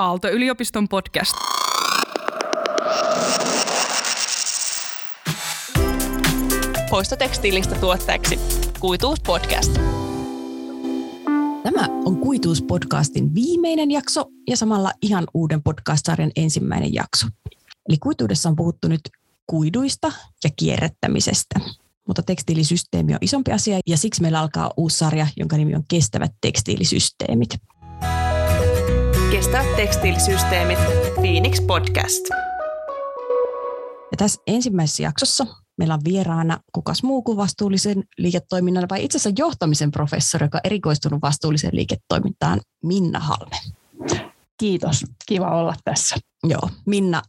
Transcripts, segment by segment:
Aalto-yliopiston podcast. Poistotekstiilistä tuotteeksi. Kuituus podcast. Tämä on Kuituus podcastin viimeinen jakso ja samalla ihan uuden podcast-sarjan ensimmäinen jakso. Eli kuituudessa on puhuttu nyt kuiduista ja kierrättämisestä. Mutta tekstiilisysteemi on isompi asia ja siksi meillä alkaa uusi sarja, jonka nimi on Kestävät tekstiilisysteemit. Kestävät tekstiilisysteemit. Phoenix Podcast. Ja tässä ensimmäisessä jaksossa meillä on vieraana kukas muu kuin vastuullisen liiketoiminnan, vai itse asiassa johtamisen professori, joka on erikoistunut vastuulliseen liiketoimintaan, Minna Halme. Kiitos, kiva olla tässä. Joo, Minna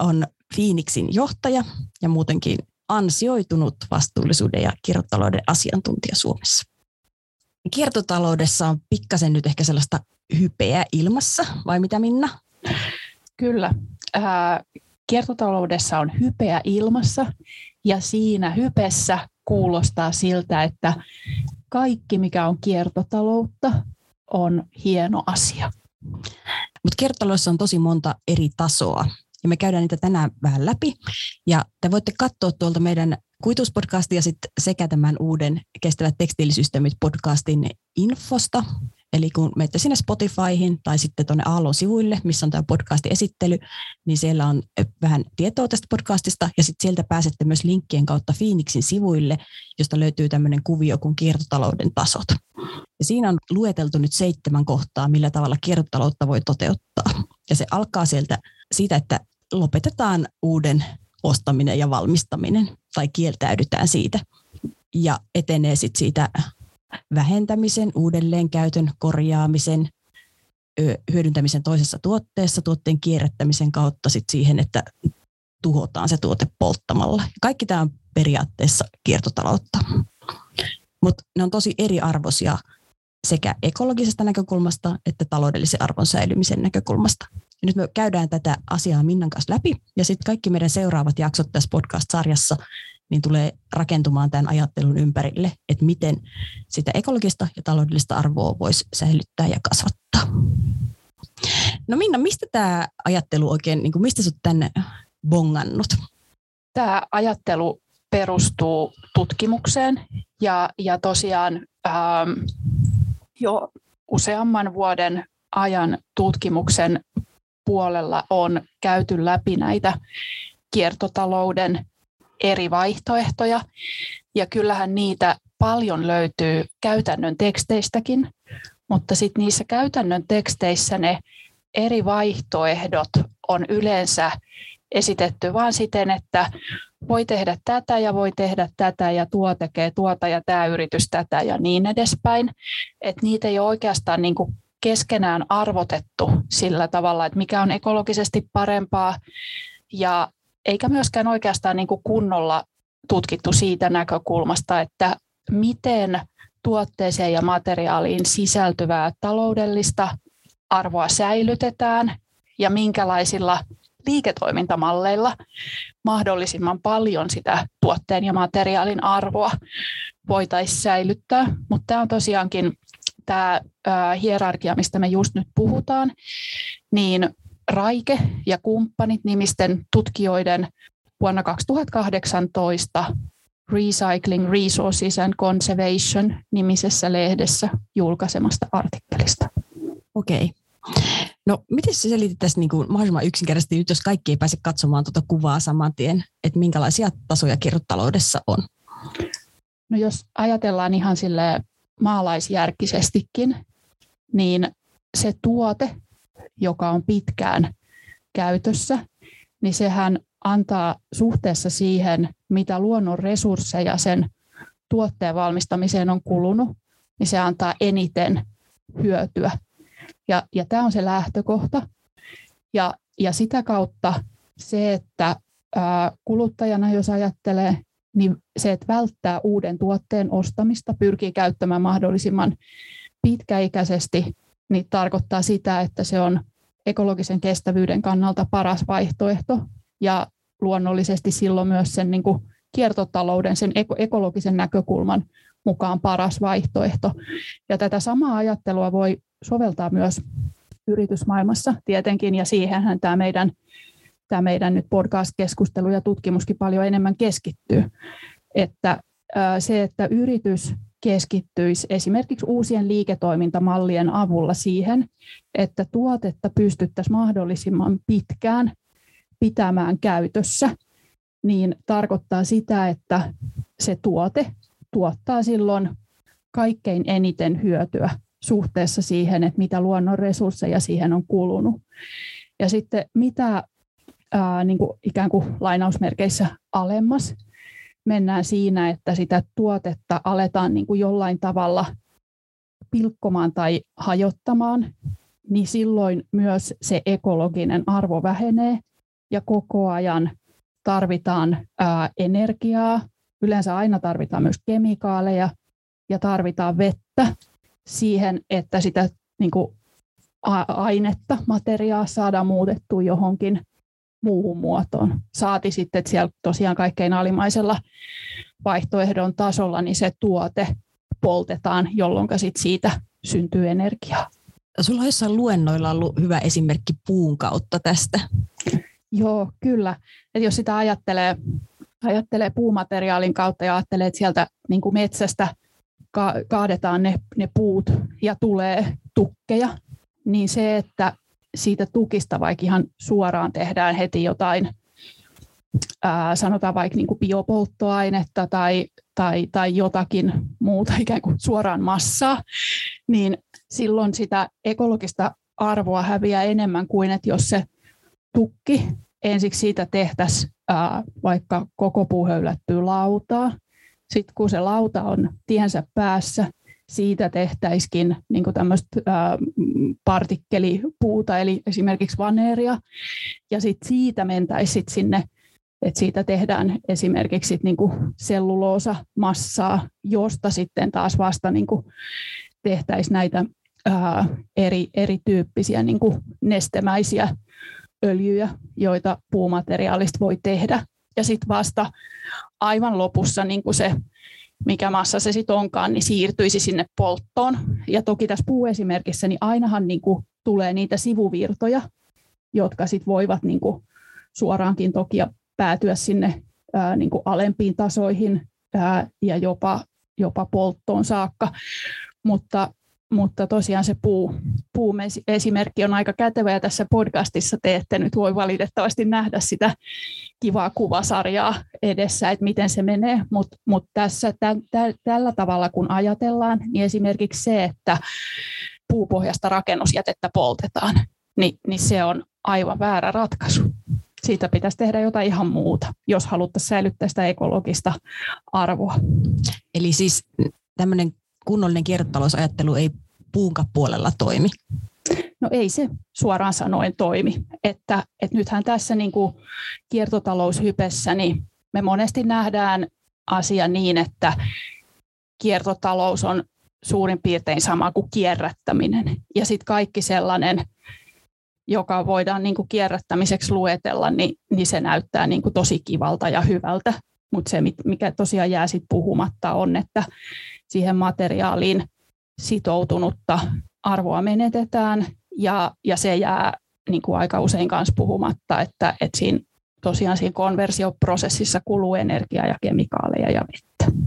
on Phoenixin johtaja ja muutenkin ansioitunut vastuullisuuden ja kiertotalouden asiantuntija Suomessa. Kiertotaloudessa on pikkasen nyt ehkä sellaista hypeä ilmassa, vai mitä Minna? Kyllä. Ää, kiertotaloudessa on hypeä ilmassa ja siinä hypessä kuulostaa siltä, että kaikki mikä on kiertotaloutta on hieno asia. Mutta kiertotaloudessa on tosi monta eri tasoa ja me käydään niitä tänään vähän läpi. Ja te voitte katsoa tuolta meidän kuituspodcastia sit sekä tämän uuden Kestävät tekstiilisysteemit podcastin infosta, Eli kun menette sinne Spotifyhin tai sitten tuonne Aallon sivuille, missä on tämä podcastin esittely, niin siellä on vähän tietoa tästä podcastista ja sitten sieltä pääsette myös linkkien kautta Phoenixin sivuille, josta löytyy tämmöinen kuvio kuin kiertotalouden tasot. Ja siinä on lueteltu nyt seitsemän kohtaa, millä tavalla kiertotaloutta voi toteuttaa. Ja se alkaa sieltä siitä, että lopetetaan uuden ostaminen ja valmistaminen tai kieltäydytään siitä ja etenee sitten siitä vähentämisen, uudelleenkäytön, korjaamisen, hyödyntämisen toisessa tuotteessa, tuotteen kierrättämisen kautta sit siihen, että tuhotaan se tuote polttamalla. Kaikki tämä on periaatteessa kiertotaloutta. Mutta ne on tosi eriarvoisia sekä ekologisesta näkökulmasta että taloudellisen arvon säilymisen näkökulmasta. Ja nyt me käydään tätä asiaa Minnan kanssa läpi ja sitten kaikki meidän seuraavat jaksot tässä podcast-sarjassa niin tulee rakentumaan tämän ajattelun ympärille, että miten sitä ekologista ja taloudellista arvoa voisi säilyttää ja kasvattaa. No Minna, mistä tämä ajattelu oikein, niin kuin mistä sinut tänne bongannut? Tämä ajattelu perustuu tutkimukseen ja, ja tosiaan ähm, jo useamman vuoden ajan tutkimuksen puolella on käyty läpi näitä kiertotalouden eri vaihtoehtoja. Ja kyllähän niitä paljon löytyy käytännön teksteistäkin, mutta sitten niissä käytännön teksteissä ne eri vaihtoehdot on yleensä esitetty vain siten, että voi tehdä tätä ja voi tehdä tätä ja tuo tekee tuota ja tämä yritys tätä ja niin edespäin. Että niitä ei ole oikeastaan niin kuin keskenään arvotettu sillä tavalla, että mikä on ekologisesti parempaa ja eikä myöskään oikeastaan niin kuin kunnolla tutkittu siitä näkökulmasta, että miten tuotteeseen ja materiaaliin sisältyvää taloudellista arvoa säilytetään ja minkälaisilla liiketoimintamalleilla mahdollisimman paljon sitä tuotteen ja materiaalin arvoa voitaisiin säilyttää. Mutta tämä on tosiaankin tämä hierarkia, mistä me just nyt puhutaan, niin Raike ja kumppanit nimisten tutkijoiden vuonna 2018 Recycling Resources and Conservation nimisessä lehdessä julkaisemasta artikkelista. Okei. No, miten se selitettäisiin niin kuin mahdollisimman yksinkertaisesti nyt, jos kaikki ei pääse katsomaan tuota kuvaa saman tien, että minkälaisia tasoja kiertotaloudessa on? No jos ajatellaan ihan sille maalaisjärkisestikin, niin se tuote, joka on pitkään käytössä, niin sehän antaa suhteessa siihen, mitä luonnon resursseja sen tuotteen valmistamiseen on kulunut, niin se antaa eniten hyötyä. Ja, ja tämä on se lähtökohta. Ja, ja sitä kautta se, että ää, kuluttajana, jos ajattelee, niin se, että välttää uuden tuotteen ostamista, pyrkii käyttämään mahdollisimman pitkäikäisesti niin tarkoittaa sitä, että se on ekologisen kestävyyden kannalta paras vaihtoehto ja luonnollisesti silloin myös sen niin kuin kiertotalouden, sen ekologisen näkökulman mukaan paras vaihtoehto. Ja tätä samaa ajattelua voi soveltaa myös yritysmaailmassa tietenkin, ja siihenhän tämä meidän, tämä meidän nyt podcast-keskustelu ja tutkimuskin paljon enemmän keskittyy. Että se, että yritys keskittyisi esimerkiksi uusien liiketoimintamallien avulla siihen, että tuotetta pystyttäisiin mahdollisimman pitkään pitämään käytössä, niin tarkoittaa sitä, että se tuote tuottaa silloin kaikkein eniten hyötyä suhteessa siihen, että mitä luonnon resursseja siihen on kulunut. Ja sitten mitä ää, niin kuin ikään kuin lainausmerkeissä alemmas mennään siinä, että sitä tuotetta aletaan niin kuin jollain tavalla pilkkomaan tai hajottamaan, niin silloin myös se ekologinen arvo vähenee ja koko ajan tarvitaan ää, energiaa. Yleensä aina tarvitaan myös kemikaaleja ja tarvitaan vettä siihen, että sitä niin kuin, ainetta, materiaa saadaan muutettua johonkin muuhun muotoon. Saati sitten, että siellä tosiaan kaikkein alimaisella vaihtoehdon tasolla niin se tuote poltetaan, jolloin sit siitä syntyy energiaa. Sulla on jossain luennoilla ollut hyvä esimerkki puun kautta tästä. Joo, kyllä. Et jos sitä ajattelee, ajattelee puumateriaalin kautta ja ajattelee, että sieltä niin kuin metsästä ka- kaadetaan ne, ne puut ja tulee tukkeja, niin se, että siitä tukista vaikka ihan suoraan tehdään heti jotain, ää, sanotaan vaikka niin kuin biopolttoainetta tai, tai, tai jotakin muuta ikään kuin suoraan massaa, niin silloin sitä ekologista arvoa häviää enemmän kuin, että jos se tukki ensiksi siitä tehtäisiin ää, vaikka koko puu höylättyy lautaa, sitten kun se lauta on tiensä päässä, siitä tehtäisikin niin tämmöistä partikkelipuuta, eli esimerkiksi vaneeria, ja sitten siitä mentäisiin sinne, että siitä tehdään esimerkiksi sit niin selluloosa massaa, josta sitten taas vasta niin tehtäisiin näitä ää, eri, erityyppisiä niin nestemäisiä öljyjä, joita puumateriaalista voi tehdä. Ja sitten vasta aivan lopussa niin se mikä massa se sitten onkaan, niin siirtyisi sinne polttoon. Ja toki tässä puuesimerkissä, niin ainahan niin kuin tulee niitä sivuvirtoja, jotka sitten voivat niin kuin suoraankin toki päätyä sinne ää, niin kuin alempiin tasoihin ää, ja jopa, jopa polttoon saakka. Mutta mutta tosiaan se puu, puuesimerkki on aika kätevä ja tässä podcastissa te ette nyt voi valitettavasti nähdä sitä kivaa kuvasarjaa edessä, että miten se menee, mutta mut tässä tä, tä, tällä tavalla kun ajatellaan, niin esimerkiksi se, että puupohjasta rakennusjätettä poltetaan, niin, niin se on aivan väärä ratkaisu. Siitä pitäisi tehdä jotain ihan muuta, jos haluttaisiin säilyttää sitä ekologista arvoa. Eli siis tämmöinen kunnollinen kiertotalousajattelu ei puunka puolella toimi? No ei se suoraan sanoen toimi. Että, että nythän tässä niin kuin kiertotaloushypessä niin me monesti nähdään asia niin, että kiertotalous on suurin piirtein sama kuin kierrättäminen. Ja sitten kaikki sellainen, joka voidaan niin kuin kierrättämiseksi luetella, niin, niin se näyttää niin kuin tosi kivalta ja hyvältä. Mutta se, mikä tosiaan jää sit puhumatta, on, että siihen materiaaliin sitoutunutta arvoa menetetään ja, ja se jää niin kuin aika usein kanssa puhumatta, että, että siinä, tosiaan siinä konversioprosessissa kuluu energiaa ja kemikaaleja ja vettä.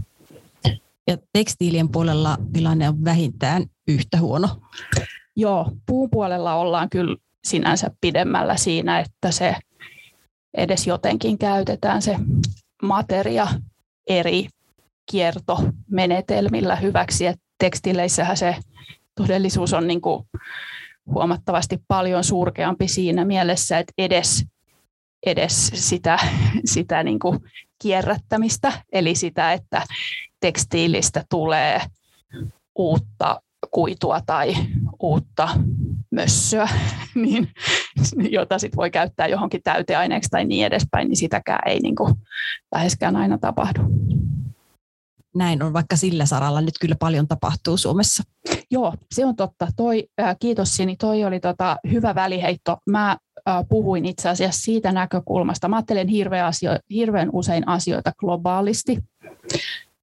Ja tekstiilien puolella tilanne on vähintään yhtä huono. Joo, puun puolella ollaan kyllä sinänsä pidemmällä siinä, että se edes jotenkin käytetään se materia eri kiertomenetelmillä hyväksi. Et tekstileissähän se todellisuus on niin kuin huomattavasti paljon surkeampi siinä mielessä, että edes, edes sitä, sitä niin kuin kierrättämistä, eli sitä, että tekstiilistä tulee uutta kuitua tai uutta mössöä, niin, jota sit voi käyttää johonkin täyteaineeksi tai niin edespäin, niin sitäkään ei niin kuin läheskään aina tapahdu näin on, vaikka sillä saralla nyt kyllä paljon tapahtuu Suomessa. Joo, se on totta. Toi, äh, kiitos Sini, toi oli tota, hyvä väliheitto. Mä äh, puhuin itse asiassa siitä näkökulmasta. Mä ajattelen hirveän, asio, hirveän usein asioita globaalisti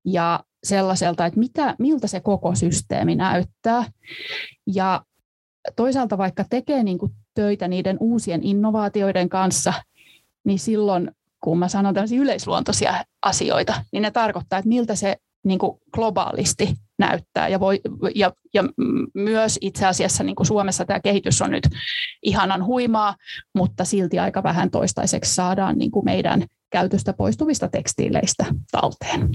ja sellaiselta, että mitä, miltä se koko systeemi näyttää. Ja toisaalta vaikka tekee niin töitä niiden uusien innovaatioiden kanssa, niin silloin kun mä sanon tällaisia yleisluontoisia asioita, niin ne tarkoittaa, että miltä se niin kuin globaalisti näyttää. Ja, voi, ja, ja myös itse asiassa niin kuin Suomessa tämä kehitys on nyt ihanan huimaa, mutta silti aika vähän toistaiseksi saadaan niin kuin meidän käytöstä poistuvista tekstiileistä talteen.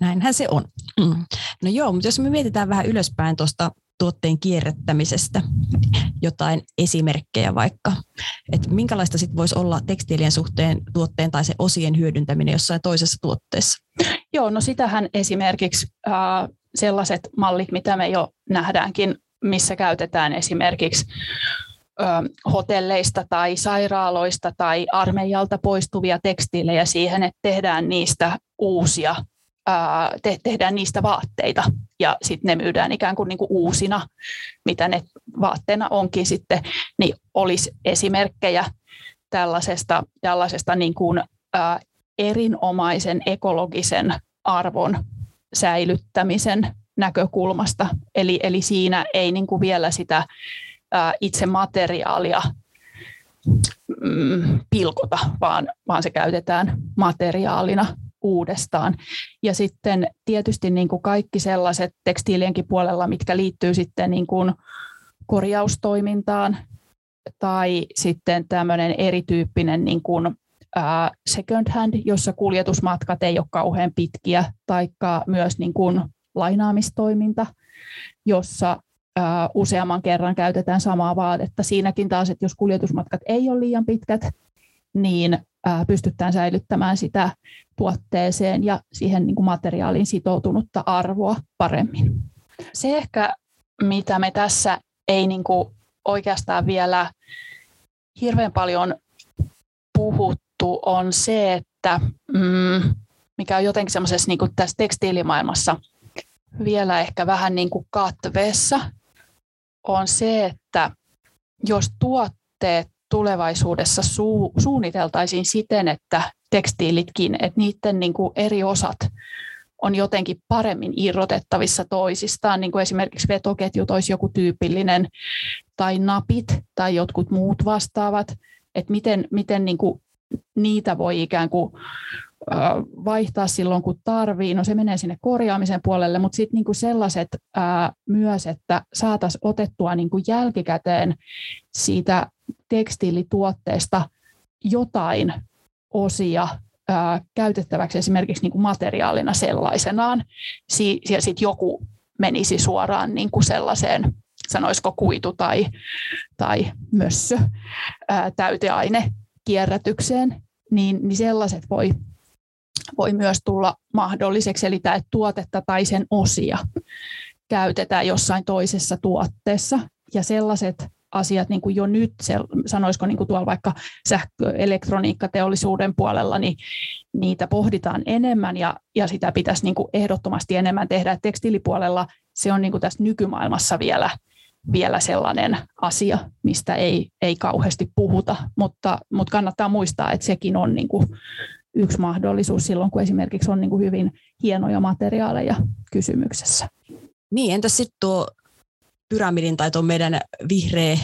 Näinhän se on. Mm. No joo, mutta jos me mietitään vähän ylöspäin tuosta tuotteen kierrättämisestä, jotain esimerkkejä vaikka, että minkälaista sitten voisi olla tekstiilien suhteen tuotteen tai se osien hyödyntäminen jossain toisessa tuotteessa? Joo, no sitähän esimerkiksi äh, sellaiset mallit, mitä me jo nähdäänkin, missä käytetään esimerkiksi hotelleista tai sairaaloista tai armeijalta poistuvia tekstiilejä siihen, että tehdään niistä uusia, te- tehdään niistä vaatteita ja sitten ne myydään ikään kuin, niin kuin uusina, mitä ne vaatteena onkin sitten, niin olisi esimerkkejä tällaisesta, tällaisesta niin kuin, ää, erinomaisen ekologisen arvon säilyttämisen näkökulmasta. Eli, eli siinä ei niin kuin vielä sitä ää, itse materiaalia mm, pilkota, vaan, vaan se käytetään materiaalina uudestaan. Ja sitten tietysti niin kuin kaikki sellaiset tekstiilienkin puolella, mitkä liittyy sitten niin kuin korjaustoimintaan tai sitten tämmöinen erityyppinen niin kuin second hand, jossa kuljetusmatkat ei ole kauhean pitkiä, taikka myös niin kuin lainaamistoiminta, jossa useamman kerran käytetään samaa vaatetta. Siinäkin taas, että jos kuljetusmatkat ei ole liian pitkät, niin pystytään säilyttämään sitä tuotteeseen ja siihen niin kuin materiaaliin sitoutunutta arvoa paremmin. Se ehkä, mitä me tässä ei niin kuin oikeastaan vielä hirveän paljon puhuttu, on se, että mm, mikä on jotenkin semmoisessa niin tässä tekstiilimaailmassa vielä ehkä vähän niin kuin katveessa, on se, että jos tuotteet tulevaisuudessa su- suunniteltaisiin siten, että tekstiilitkin, että niiden niin kuin eri osat on jotenkin paremmin irrotettavissa toisistaan, niin kuin esimerkiksi vetoketjut olisi joku tyypillinen, tai napit tai jotkut muut vastaavat, että miten, miten niin kuin niitä voi ikään kuin vaihtaa silloin, kun tarvii. No se menee sinne korjaamisen puolelle, mutta sitten niinku sellaiset ää, myös, että saataisiin otettua niinku jälkikäteen siitä tekstiilituotteesta jotain osia ää, käytettäväksi esimerkiksi niinku materiaalina sellaisenaan. Si- ja sitten joku menisi suoraan niinku sellaiseen, sanoisiko kuitu tai, tai mössö, ää, täyteaine kierrätykseen, niin, niin sellaiset voi voi myös tulla mahdolliseksi, eli tämä tuotetta tai sen osia käytetään jossain toisessa tuotteessa. Ja sellaiset asiat niin kuin jo nyt, sanoisiko niin kuin tuolla vaikka sähköelektroniikkateollisuuden puolella, niin niitä pohditaan enemmän ja, ja sitä pitäisi niin kuin ehdottomasti enemmän tehdä. tekstiilipuolella se on niin kuin tässä nykymaailmassa vielä, vielä sellainen asia, mistä ei, ei kauheasti puhuta, mutta, mutta kannattaa muistaa, että sekin on niin kuin yksi mahdollisuus silloin, kun esimerkiksi on niin kuin hyvin hienoja materiaaleja kysymyksessä. Niin, entäs sitten tuo pyramidin tai tuon meidän vihreä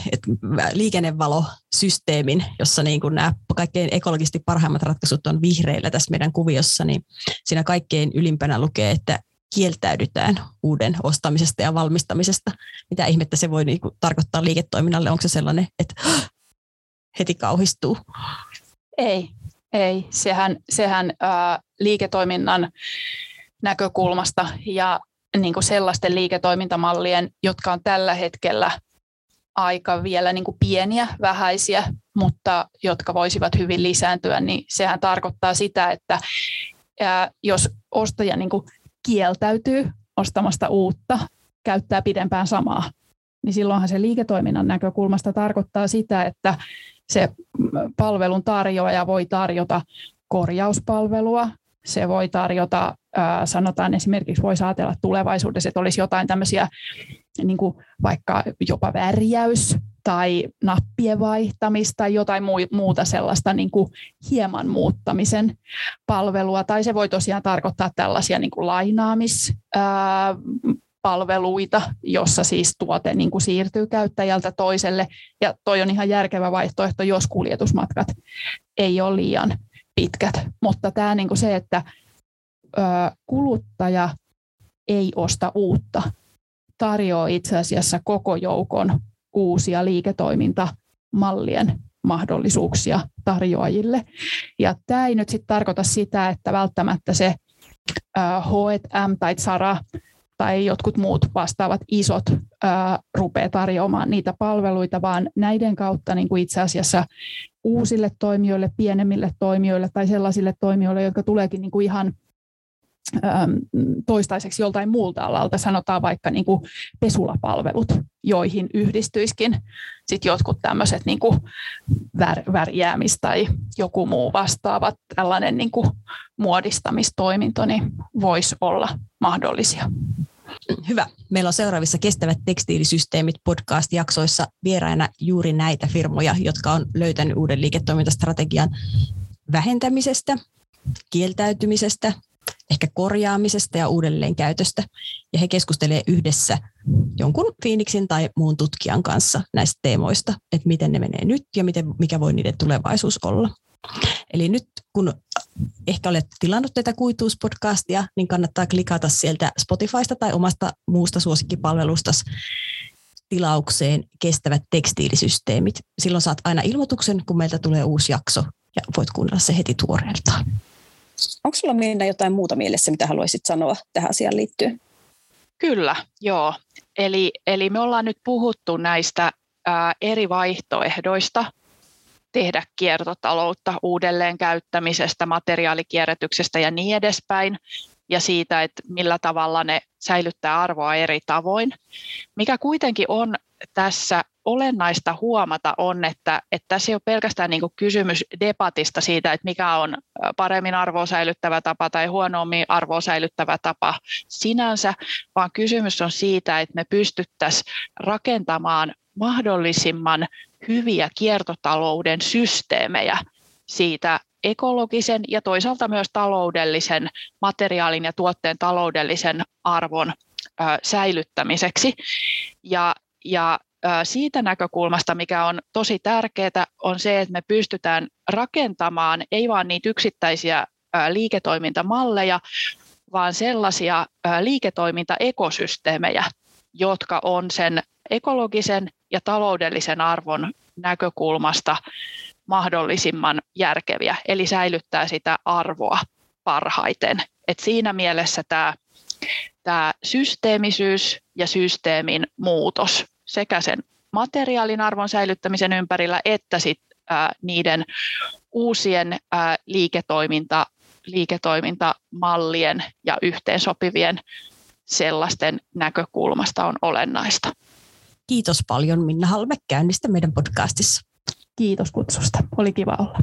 liikennevalosysteemin, jossa niin kuin nämä kaikkein ekologisesti parhaimmat ratkaisut on vihreillä tässä meidän kuviossa, niin siinä kaikkein ylimpänä lukee, että kieltäydytään uuden ostamisesta ja valmistamisesta. Mitä ihmettä se voi niin kuin tarkoittaa liiketoiminnalle? Onko se sellainen, että heti kauhistuu? Ei, ei, sehän, sehän ää, liiketoiminnan näkökulmasta ja niin kuin sellaisten liiketoimintamallien, jotka on tällä hetkellä aika vielä niin kuin pieniä, vähäisiä, mutta jotka voisivat hyvin lisääntyä, niin sehän tarkoittaa sitä, että ää, jos ostaja niin kuin kieltäytyy ostamasta uutta, käyttää pidempään samaa, niin silloinhan se liiketoiminnan näkökulmasta tarkoittaa sitä, että se palvelun tarjoaja voi tarjota korjauspalvelua, se voi tarjota, sanotaan esimerkiksi, voi ajatella tulevaisuudessa, että olisi jotain tämmöisiä niin kuin vaikka jopa värjäys tai nappien vaihtamista tai jotain muuta sellaista niin kuin hieman muuttamisen palvelua. Tai se voi tosiaan tarkoittaa tällaisia niin kuin lainaamis, palveluita, jossa siis tuote niin kuin siirtyy käyttäjältä toiselle. Ja toi on ihan järkevä vaihtoehto, jos kuljetusmatkat ei ole liian pitkät. Mutta tämä niin kuin se, että kuluttaja ei osta uutta, tarjoaa itse asiassa koko joukon uusia liiketoimintamallien mahdollisuuksia tarjoajille. Ja tämä ei nyt sitten tarkoita sitä, että välttämättä se H&M tai Zara tai jotkut muut vastaavat isot rupeaa tarjoamaan niitä palveluita, vaan näiden kautta niin kuin itse asiassa uusille toimijoille, pienemmille toimijoille tai sellaisille toimijoille, jotka tuleekin niin kuin ihan toistaiseksi joltain muulta alalta, sanotaan vaikka niin kuin pesulapalvelut, joihin yhdistyiskin sit jotkut tämmöiset niin vär, värjäämis- tai joku muu vastaava tällainen niin kuin muodistamistoiminto niin voisi olla mahdollisia. Hyvä. Meillä on seuraavissa Kestävät tekstiilisysteemit podcast-jaksoissa vieraina juuri näitä firmoja, jotka on löytänyt uuden liiketoimintastrategian vähentämisestä, kieltäytymisestä ehkä korjaamisesta ja uudelleenkäytöstä. Ja he keskustelevat yhdessä jonkun Phoenixin tai muun tutkijan kanssa näistä teemoista, että miten ne menee nyt ja miten, mikä voi niiden tulevaisuus olla. Eli nyt kun ehkä olet tilannut tätä kuituuspodcastia, niin kannattaa klikata sieltä Spotifysta tai omasta muusta suosikkipalvelusta tilaukseen kestävät tekstiilisysteemit. Silloin saat aina ilmoituksen, kun meiltä tulee uusi jakso ja voit kuunnella se heti tuoreeltaan. Onko sulla Minna jotain muuta mielessä, mitä haluaisit sanoa tähän asiaan liittyen? Kyllä, joo. Eli, eli me ollaan nyt puhuttu näistä ää, eri vaihtoehdoista tehdä kiertotaloutta, uudelleen käyttämisestä, materiaalikierrätyksestä ja niin edespäin, ja siitä, että millä tavalla ne säilyttää arvoa eri tavoin. Mikä kuitenkin on tässä olennaista huomata on, että, että tässä ei ole pelkästään niin kysymys debatista siitä, että mikä on paremmin arvoa säilyttävä tapa tai huonommin arvoa säilyttävä tapa sinänsä, vaan kysymys on siitä, että me pystyttäisiin rakentamaan mahdollisimman hyviä kiertotalouden systeemejä siitä ekologisen ja toisaalta myös taloudellisen materiaalin ja tuotteen taloudellisen arvon säilyttämiseksi. Ja, ja siitä näkökulmasta, mikä on tosi tärkeää, on se, että me pystytään rakentamaan ei vain niitä yksittäisiä liiketoimintamalleja, vaan sellaisia liiketoimintaekosysteemejä, jotka on sen ekologisen ja taloudellisen arvon näkökulmasta mahdollisimman järkeviä, eli säilyttää sitä arvoa parhaiten. Et siinä mielessä tämä, tämä systeemisyys ja systeemin muutos sekä sen materiaalin arvon säilyttämisen ympärillä että sit, ää, niiden uusien ää, liiketoiminta, liiketoimintamallien ja yhteensopivien sellaisten näkökulmasta on olennaista. Kiitos paljon Minna Halme käynnistä meidän podcastissa. Kiitos kutsusta. Oli kiva olla.